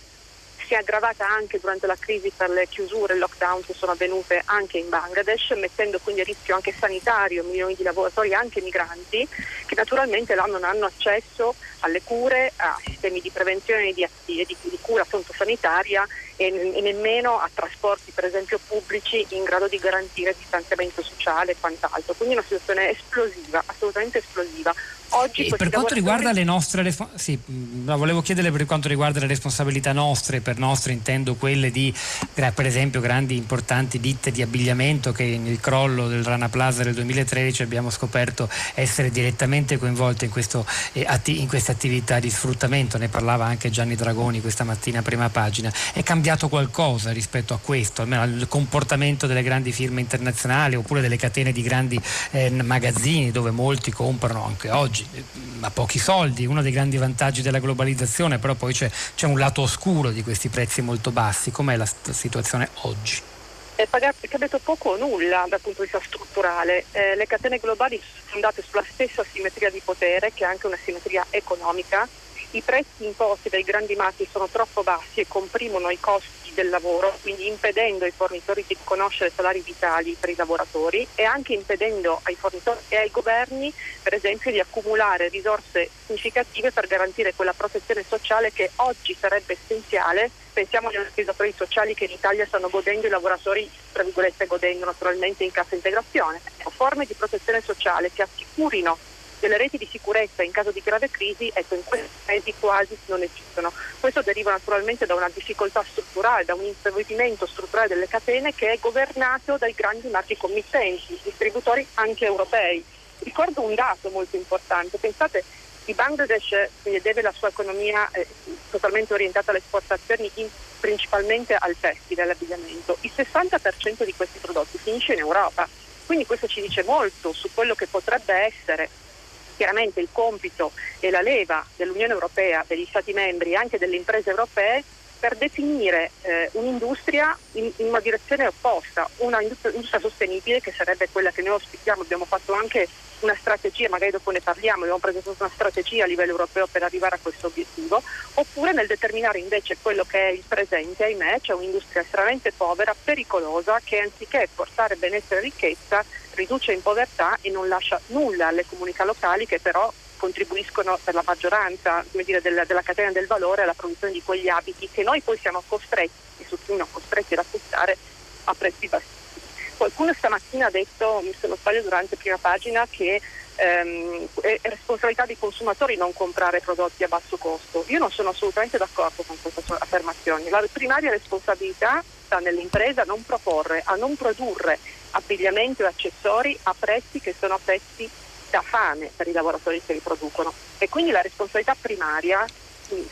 si è aggravata anche durante la crisi per le chiusure e il lockdown che sono avvenute anche in Bangladesh, mettendo quindi a rischio anche sanitario milioni di lavoratori, anche migranti, che naturalmente là non hanno accesso alle cure, a sistemi di prevenzione e di, di, di, cura appunto sanitaria e, nemmeno a trasporti per esempio pubblici in grado di garantire distanziamento sociale e quant'altro. Quindi una situazione esplosiva, assolutamente esplosiva. Oggi per quanto riguarda le nostre sì, volevo chiederle per quanto riguarda le responsabilità nostre, per nostre intendo quelle di per esempio grandi importanti ditte di abbigliamento che nel crollo del Rana Plaza del 2013 abbiamo scoperto essere direttamente coinvolte in, questo, eh, atti, in queste attività di sfruttamento, ne parlava anche Gianni Dragoni questa mattina a prima pagina. È cambiato qualcosa rispetto a questo, almeno al comportamento delle grandi firme internazionali oppure delle catene di grandi eh, magazzini dove molti comprano anche oggi a pochi soldi, uno dei grandi vantaggi della globalizzazione, però poi c'è, c'è un lato oscuro di questi prezzi molto bassi. Com'è la situazione oggi? È cambiato poco o nulla dal punto di vista strutturale. Eh, le catene globali sono fondate sulla stessa simmetria di potere, che è anche una simmetria economica. I prezzi imposti dai grandi marchi sono troppo bassi e comprimono i costi del lavoro, quindi impedendo ai fornitori di conoscere salari vitali per i lavoratori e anche impedendo ai fornitori e ai governi, per esempio, di accumulare risorse significative per garantire quella protezione sociale che oggi sarebbe essenziale. Pensiamo agli ammortizzatori sociali che in Italia stanno godendo i lavoratori, tra virgolette, godendo naturalmente in cassa integrazione. Forme di protezione sociale che assicurino delle reti di sicurezza in caso di grave crisi, ecco, in questi paesi quasi non esistono. Questo deriva naturalmente da una difficoltà strutturale, da un imprevedimento strutturale delle catene che è governato dai grandi marchi committenti, distributori anche europei. Ricordo un dato molto importante, pensate il Bangladesh deve la sua economia eh, totalmente orientata alle esportazioni in, principalmente al tessile, all'abbigliamento. Il 60% di questi prodotti finisce in Europa, quindi questo ci dice molto su quello che potrebbe essere chiaramente il compito e la leva dell'Unione Europea, degli Stati membri e anche delle imprese europee per definire eh, un'industria in, in, una direzione opposta, una industria, sostenibile che sarebbe quella che noi auspichiamo, abbiamo fatto anche una strategia, magari dopo ne parliamo, abbiamo presentato una strategia a livello europeo per arrivare a questo obiettivo, oppure nel determinare invece quello che è il presente, ahimè, c'è un'industria estremamente povera, pericolosa, che anziché portare benessere e ricchezza riduce in povertà e non lascia nulla alle comunità locali che però contribuiscono per la maggioranza dire, della, della, catena del valore alla produzione di quegli abiti che noi poi siamo costretti, su cui costretti ad acquistare a prezzi bassi. Qualcuno stamattina ha detto, se non sbaglio durante prima pagina, che ehm, è responsabilità dei consumatori non comprare prodotti a basso costo. Io non sono assolutamente d'accordo con queste affermazioni. La primaria responsabilità sta nell'impresa a non proporre, a non produrre abbigliamento e accessori a prezzi che sono prezzi da fame per i lavoratori che li producono. E quindi la responsabilità primaria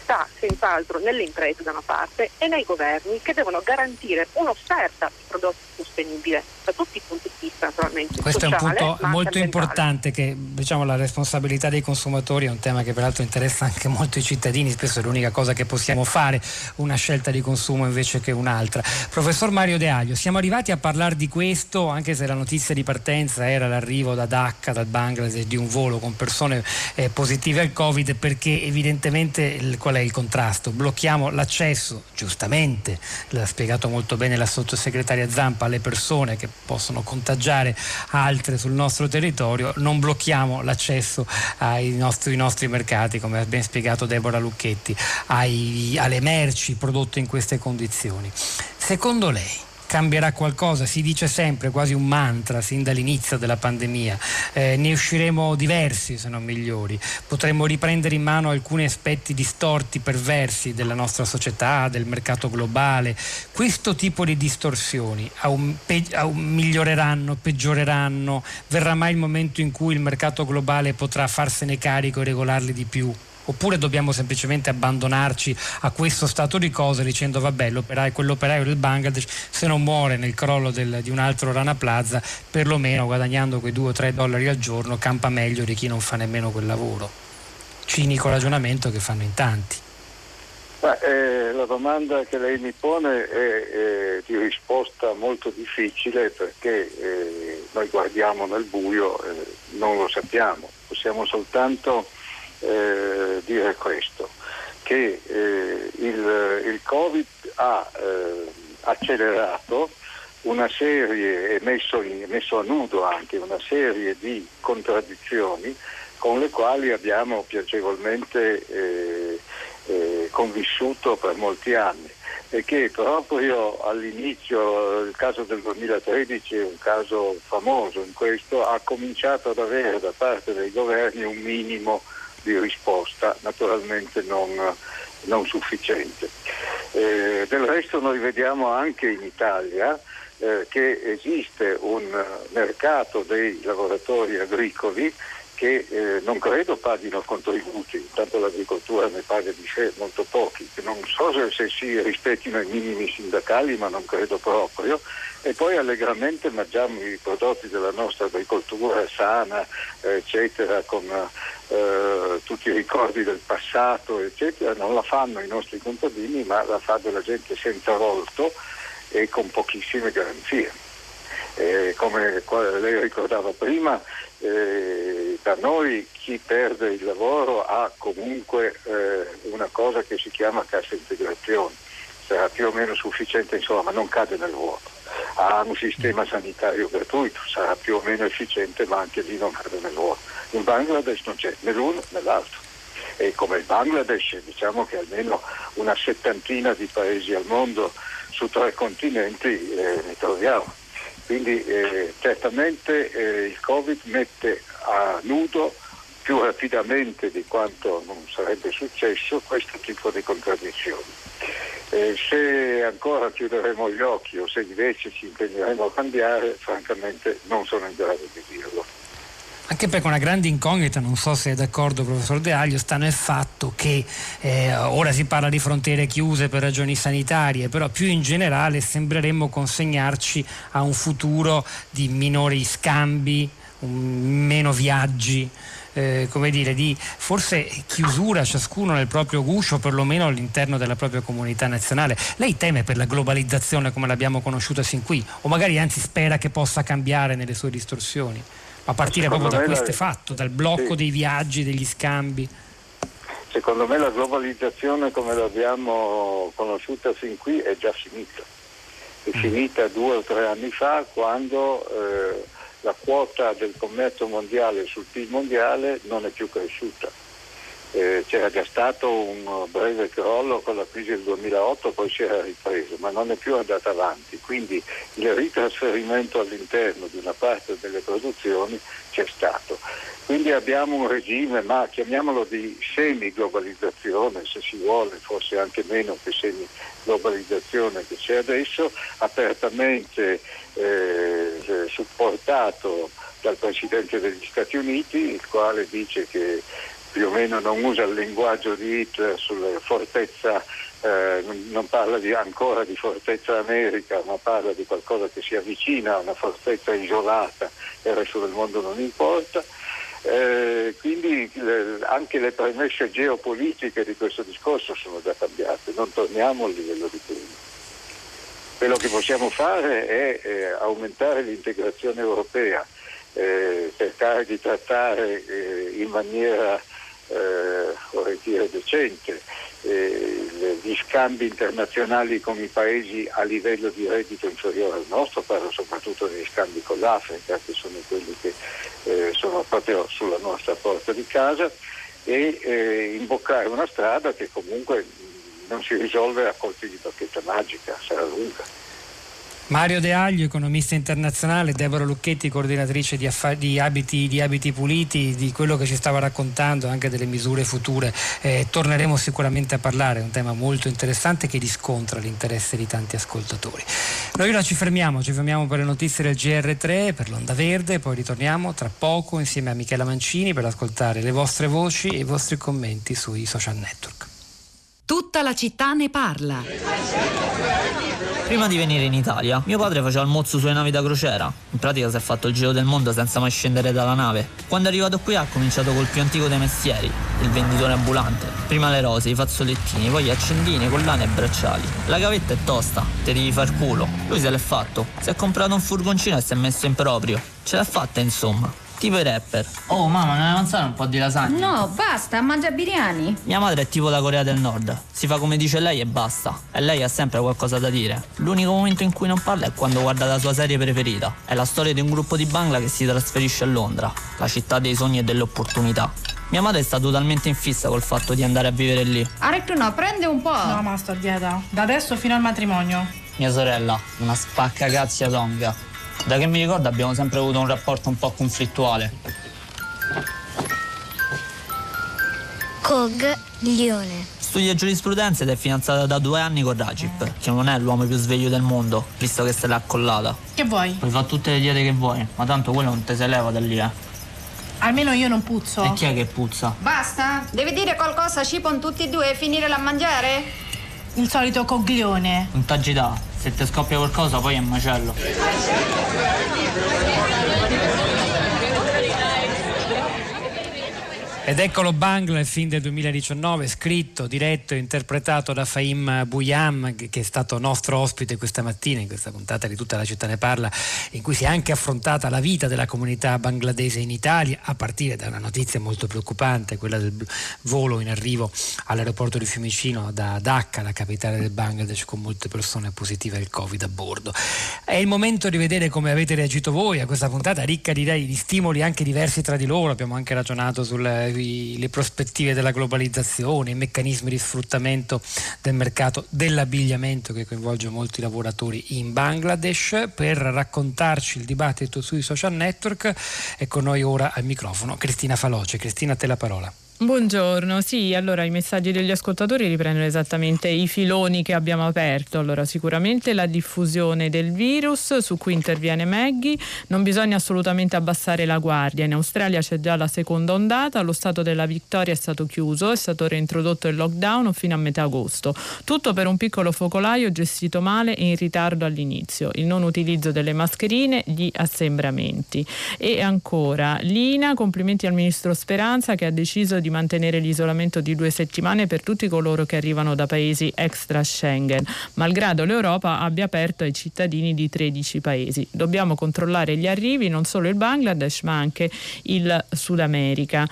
sta senz'altro nelle imprese da una parte e nei governi che devono garantire un'offerta di prodotti sostenibile da tutti i punti di vista naturalmente. Questo sociale, è un punto molto importante che diciamo, la responsabilità dei consumatori è un tema che peraltro interessa anche molto i cittadini, spesso è l'unica cosa che possiamo fare, una scelta di consumo invece che un'altra. Professor Mario De Aglio, siamo arrivati a parlare di questo anche se la notizia di partenza era l'arrivo da Dhaka, dal Bangladesh, di un volo con persone eh, positive al Covid perché evidentemente qual è il contrasto? Blocchiamo l'accesso, giustamente, l'ha spiegato molto bene la sottosegretaria Zampa, alle persone che possono contagiare altre sul nostro territorio, non blocchiamo l'accesso ai nostri, nostri mercati, come ha ben spiegato Deborah Lucchetti, ai, alle merci prodotte in queste condizioni. Secondo lei cambierà qualcosa, si dice sempre quasi un mantra sin dall'inizio della pandemia, eh, ne usciremo diversi se non migliori, potremmo riprendere in mano alcuni aspetti distorti, perversi della nostra società, del mercato globale. Questo tipo di distorsioni aum- pe- aum- miglioreranno, peggioreranno, verrà mai il momento in cui il mercato globale potrà farsene carico e regolarli di più? Oppure dobbiamo semplicemente abbandonarci a questo stato di cose dicendo vabbè l'operaio, quell'operaio del Bangladesh se non muore nel crollo del, di un altro Rana Plaza perlomeno guadagnando quei 2 o 3 dollari al giorno campa meglio di chi non fa nemmeno quel lavoro. Cinico ragionamento che fanno in tanti. Beh, eh, la domanda che lei mi pone è, è di risposta molto difficile perché eh, noi guardiamo nel buio e non lo sappiamo, possiamo soltanto eh, dire questo, che eh, il, il, Covid ha eh, accelerato una serie, e messo, messo, a nudo anche una serie di contraddizioni con le quali abbiamo piacevolmente eh, eh, convissuto per molti anni. E che proprio all'inizio, il caso del 2013 è un caso famoso in questo, ha cominciato ad avere da parte dei governi un minimo di risposta, naturalmente non, non sufficiente. Eh, del resto noi vediamo anche in Italia eh, che esiste un mercato dei lavoratori agricoli che eh, non credo paghino contributi, intanto l'agricoltura ne paga di sé molto pochi, non so se, se si rispettino i minimi sindacali ma non credo proprio e poi allegramente mangiamo i prodotti della nostra agricoltura sana, eccetera, con eh, tutti i ricordi del passato, eccetera, non la fanno i nostri contadini ma la fa della gente senza volto e con pochissime garanzie. Eh, come lei ricordava prima, eh, da noi chi perde il lavoro ha comunque eh, una cosa che si chiama cassa integrazione, sarà più o meno sufficiente, insomma, ma non cade nel vuoto. Ha un sistema sanitario gratuito, sarà più o meno efficiente, ma anche lì non cade nel vuoto. In Bangladesh non c'è né l'uno né l'altro. E come il Bangladesh, diciamo che almeno una settantina di paesi al mondo su tre continenti eh, ne troviamo quindi eh, certamente eh, il Covid mette a nudo più rapidamente di quanto non sarebbe successo questo tipo di contraddizioni. Eh, se ancora chiuderemo gli occhi o se invece ci impegneremo a cambiare, francamente non sono in grado di dirlo. Anche perché una grande incognita, non so se è d'accordo professor De Aglio, sta nel fatto che eh, ora si parla di frontiere chiuse per ragioni sanitarie, però più in generale sembreremmo consegnarci a un futuro di minori scambi, un, meno viaggi. Eh, come dire, di forse chiusura ciascuno nel proprio guscio, perlomeno all'interno della propria comunità nazionale. Lei teme per la globalizzazione come l'abbiamo conosciuta sin qui, o magari anzi spera che possa cambiare nelle sue distorsioni? A partire Secondo proprio da questo la... fatto, dal blocco sì. dei viaggi, degli scambi. Secondo me la globalizzazione come l'abbiamo conosciuta fin qui è già finita. È mm. finita due o tre anni fa quando eh, la quota del commercio mondiale sul PIL mondiale non è più cresciuta eh, c'era già stato un breve crollo con la crisi del 2008, poi si era ripreso, ma non è più andato avanti. Quindi il ritrasferimento all'interno di una parte delle produzioni c'è stato. Quindi abbiamo un regime, ma chiamiamolo di semi-globalizzazione, se si vuole, forse anche meno che semi-globalizzazione che c'è adesso, apertamente eh, supportato dal Presidente degli Stati Uniti, il quale dice che più o meno non usa il linguaggio di Hitler sulla fortezza, eh, non parla di, ancora di fortezza America, ma parla di qualcosa che si avvicina a una fortezza isolata e il resto del mondo non importa. Eh, quindi le, anche le premesse geopolitiche di questo discorso sono già cambiate, non torniamo al livello di prima. Quello che possiamo fare è eh, aumentare l'integrazione europea, eh, cercare di trattare eh, in maniera eh, vorrei dire decente, eh, gli scambi internazionali con i paesi a livello di reddito inferiore al nostro, parlo soprattutto degli scambi con l'Africa, che sono quelli che eh, sono proprio sulla nostra porta di casa, e eh, imboccare una strada che comunque non si risolve a colpi di bacchetta magica, sarà lunga. Mario De Aglio, economista internazionale, Deborah Lucchetti, coordinatrice di, affa- di, abiti, di, abiti, puliti, di quello che ci stava raccontando, anche delle misure future. Eh, torneremo sicuramente a parlare, è un tema molto interessante che riscontra l'interesse di tanti ascoltatori. Noi ora ci fermiamo, ci fermiamo per le notizie del GR3, per l'Onda Verde, poi ritorniamo tra poco insieme a Michela Mancini per ascoltare le vostre voci e i vostri commenti sui social network. Tutta la città ne parla. Prima di venire in Italia, mio padre faceva il mozzo sulle navi da crociera. In pratica si è fatto il giro del mondo senza mai scendere dalla nave. Quando è arrivato qui ha cominciato col più antico dei mestieri, il venditore ambulante. Prima le rose, i fazzolettini, poi gli accendini, collane e bracciali. La gavetta è tosta, te devi far culo. Lui se l'è fatto. Si è comprato un furgoncino e si è messo in proprio. Ce l'ha fatta insomma tipo i rapper. Oh mamma, non avanzare un po' di lasagna? No, basta, mangia biryani. Mia madre è tipo la Corea del Nord. Si fa come dice lei e basta. E lei ha sempre qualcosa da dire. L'unico momento in cui non parla è quando guarda la sua serie preferita. È la storia di un gruppo di Bangla che si trasferisce a Londra, la città dei sogni e delle opportunità. Mia madre sta totalmente in fissa col fatto di andare a vivere lì. Aretto no, prende un po'. No, ma sto a dieta. Da adesso fino al matrimonio. Mia sorella, una spacca tonga. Da che mi ricordo abbiamo sempre avuto un rapporto un po' conflittuale. Coglione. Studia giurisprudenza ed è fidanzata da due anni con Rajip, che non è l'uomo più sveglio del mondo, visto che se l'ha accollata. Che vuoi? Puoi fare tutte le diete che vuoi, ma tanto quello non te se leva da lì, eh. Almeno io non puzzo. E chi è che puzza? Basta? Devi dire qualcosa, Cipon, tutti e due e finire a mangiare? Il solito coglione. Non t'agità, se ti scoppia qualcosa poi è un macello. Ed eccolo Bangla, il film del 2019, scritto, diretto e interpretato da Faim Buyam, che è stato nostro ospite questa mattina in questa puntata di Tutta la città ne parla, in cui si è anche affrontata la vita della comunità bangladese in Italia, a partire da una notizia molto preoccupante, quella del volo in arrivo all'aeroporto di Fiumicino da Dhaka, la capitale del Bangladesh, con molte persone positive al Covid a bordo. È il momento di vedere come avete reagito voi a questa puntata, ricca direi di stimoli anche diversi tra di loro, abbiamo anche ragionato sul le prospettive della globalizzazione, i meccanismi di sfruttamento del mercato dell'abbigliamento che coinvolge molti lavoratori in Bangladesh. Per raccontarci il dibattito sui social network è con noi ora al microfono Cristina Faloce. Cristina, a te la parola. Buongiorno, sì, allora i messaggi degli ascoltatori riprendono esattamente i filoni che abbiamo aperto. Allora, sicuramente la diffusione del virus su cui interviene Maggie, non bisogna assolutamente abbassare la guardia. In Australia c'è già la seconda ondata, lo stato della Victoria è stato chiuso, è stato reintrodotto il lockdown fino a metà agosto. Tutto per un piccolo focolaio gestito male e in ritardo all'inizio. Il non utilizzo delle mascherine, gli assembramenti. E ancora, Lina, complimenti al ministro Speranza che ha deciso di mantenere l'isolamento di due settimane per tutti coloro che arrivano da paesi extra Schengen, malgrado l'Europa abbia aperto ai cittadini di 13 paesi. Dobbiamo controllare gli arrivi, non solo il Bangladesh ma anche il Sud America.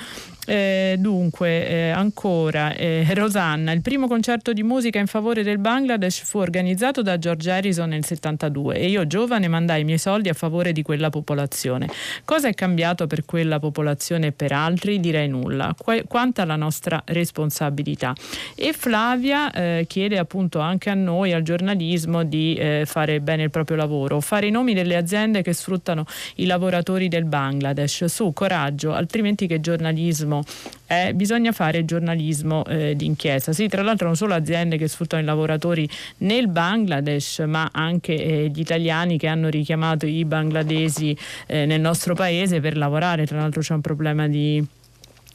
Eh, dunque, eh, ancora, eh, Rosanna, il primo concerto di musica in favore del Bangladesh fu organizzato da George Harrison nel 72 e io giovane mandai i miei soldi a favore di quella popolazione. Cosa è cambiato per quella popolazione e per altri? Direi nulla. Qu- quanta la nostra responsabilità. E Flavia eh, chiede appunto anche a noi, al giornalismo, di eh, fare bene il proprio lavoro, fare i nomi delle aziende che sfruttano i lavoratori del Bangladesh. Su, coraggio, altrimenti che giornalismo eh, bisogna fare giornalismo eh, d'inchiesta. Sì, tra l'altro non solo aziende che sfruttano i lavoratori nel Bangladesh, ma anche eh, gli italiani che hanno richiamato i bangladesi eh, nel nostro paese per lavorare. Tra l'altro c'è un problema di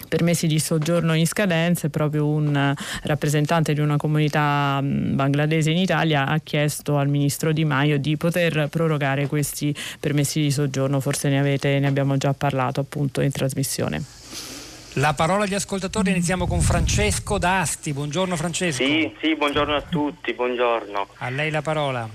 permessi di soggiorno in scadenza proprio un rappresentante di una comunità bangladese in Italia ha chiesto al ministro Di Maio di poter prorogare questi permessi di soggiorno, forse ne, avete, ne abbiamo già parlato appunto in trasmissione. La parola agli ascoltatori, iniziamo con Francesco D'Asti. Buongiorno Francesco. Sì, sì, buongiorno a tutti, buongiorno. A lei la parola.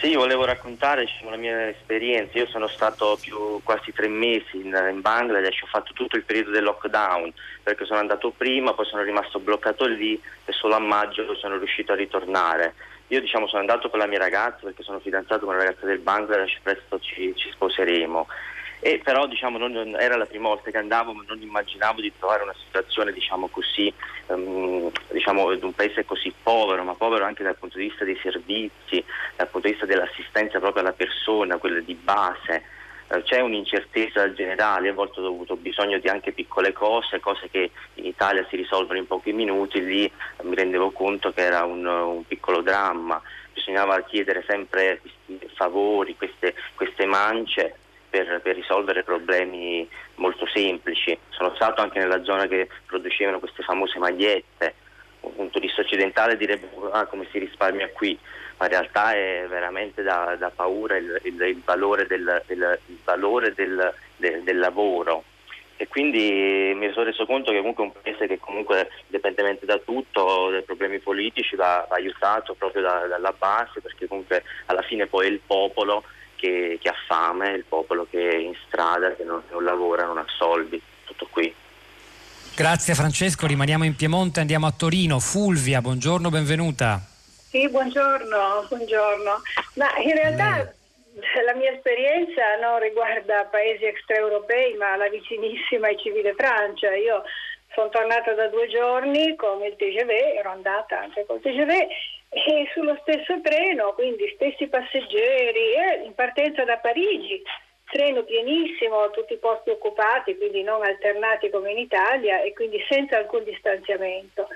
Sì, volevo raccontare la mia esperienza. Io sono stato più quasi tre mesi in, in, Bangladesh, ho fatto tutto il periodo del lockdown perché sono andato prima, poi sono rimasto bloccato lì e solo a maggio sono riuscito a ritornare. Io diciamo, sono andato con la mia ragazza perché sono fidanzato con una ragazza del Bangladesh, presto ci, ci sposeremo e però diciamo, non, era la prima volta che andavo ma non immaginavo di trovare una situazione diciamo così um, diciamo di un paese così povero ma povero anche dal punto di vista dei servizi dal punto di vista dell'assistenza proprio alla persona quella di base. Eh, c'è un'incertezza generale, a volte ho avuto bisogno di anche piccole cose, cose che in Italia si risolvono in pochi minuti, lì mi rendevo conto che era un, un piccolo dramma, bisognava chiedere sempre questi favori, queste, queste mance per, per, risolvere problemi molto semplici. Sono stato anche nella zona che producevano queste famose magliette. Un punto di vista occidentale direbbe ah, come si risparmia qui, ma in realtà è veramente da, da paura il, il, il, valore, del, il, il valore del, del, del, lavoro. E quindi mi sono reso conto che comunque è un paese che comunque indipendentemente da tutto, dai problemi politici, va, va aiutato proprio da, dalla base, perché comunque alla fine poi è il popolo che, che ha fame, il popolo che è in strada, che non, non lavora, non ha soldi, tutto qui. Grazie Francesco, rimaniamo in Piemonte, andiamo a Torino. Fulvia, buongiorno, benvenuta. Sì, buongiorno, buongiorno. Ma in realtà la mia esperienza non riguarda paesi extraeuropei, ma la vicinissima e civile Francia. Io sono tornata da due giorni con il TGV, ero andata anche col TGV e sullo stesso treno, quindi stessi passeggeri, eh, in partenza da Parigi, treno pienissimo, tutti i posti occupati, quindi non alternati come in Italia e quindi senza alcun distanziamento.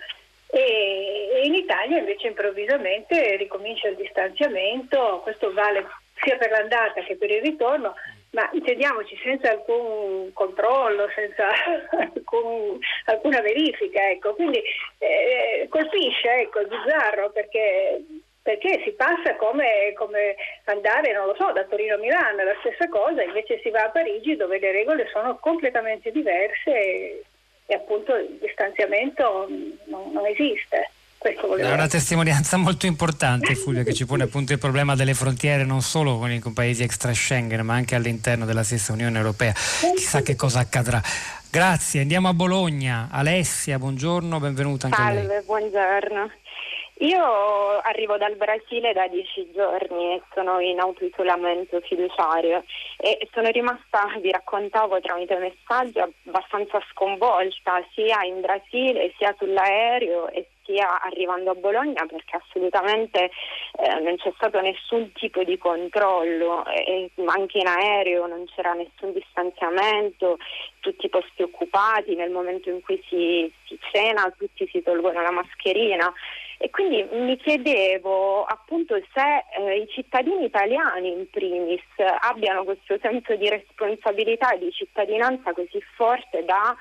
E, in Italia invece improvvisamente ricomincia il distanziamento, questo vale sia per l'andata che per il ritorno, ma intendiamoci senza alcun controllo, senza alcun, alcuna verifica, ecco. quindi eh, colpisce, ecco, è bizzarro perché, perché si passa come, come, andare, non lo so, da Torino a Milano, è la stessa cosa, invece si va a Parigi dove le regole sono completamente diverse e, e appunto il distanziamento non, non esiste. È una testimonianza molto importante, Fulvio, che ci pone appunto il problema delle frontiere non solo con i paesi extra Schengen, ma anche all'interno della stessa Unione Europea. Chissà che cosa accadrà. Grazie, andiamo a Bologna. Alessia, buongiorno, benvenuta anche Salve, a lei. buongiorno. Io arrivo dal Brasile da dieci giorni e sono in autoisolamento fiduciario e sono rimasta, vi raccontavo tramite messaggio, abbastanza sconvolta sia in Brasile sia sull'aereo e sia arrivando a Bologna perché assolutamente eh, non c'è stato nessun tipo di controllo, e anche in aereo non c'era nessun distanziamento, tutti i posti occupati, nel momento in cui si, si cena tutti si tolgono la mascherina. E quindi mi chiedevo appunto se eh, i cittadini italiani in primis abbiano questo senso di responsabilità e di cittadinanza così forte da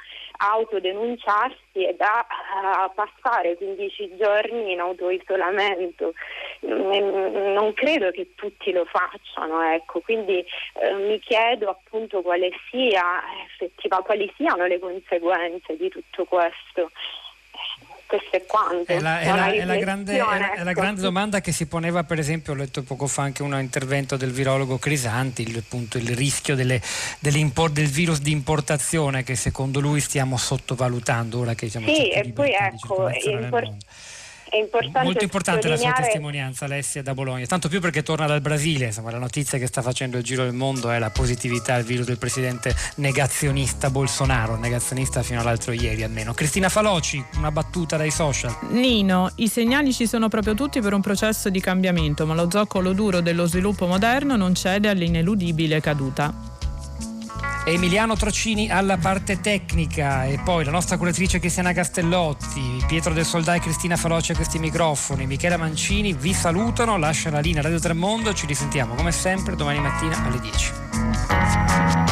autodenunciarsi e da uh, passare 15 giorni in autoisolamento. Non credo che tutti lo facciano, ecco. quindi eh, mi chiedo appunto quale sia, quali siano le conseguenze di tutto questo questo è quanto. È la, è la, è la, grande, ecco. è la, grande, domanda che si poneva, per esempio, ho letto poco fa anche un intervento del virologo Crisanti, il, appunto, il rischio delle, del virus di importazione che secondo lui stiamo sottovalutando ora che siamo Sì, e poi ecco, import- è importante Molto importante la sua testimonianza Alessia da Bologna, tanto più perché torna dal Brasile, insomma la notizia che sta facendo il giro del mondo è la positività al virus del presidente negazionista Bolsonaro, negazionista fino all'altro ieri almeno. Cristina Faloci, una battuta dai social. Nino, i segnali ci sono proprio tutti per un processo di cambiamento, ma lo zoccolo duro dello sviluppo moderno non cede all'ineludibile caduta. Emiliano Trocini alla parte tecnica e poi la nostra curatrice Cristiana Castellotti, Pietro del Soldà e Cristina Faloce a questi microfoni, Michela Mancini vi salutano, lascia la linea Radio Tremondo, ci risentiamo come sempre domani mattina alle 10.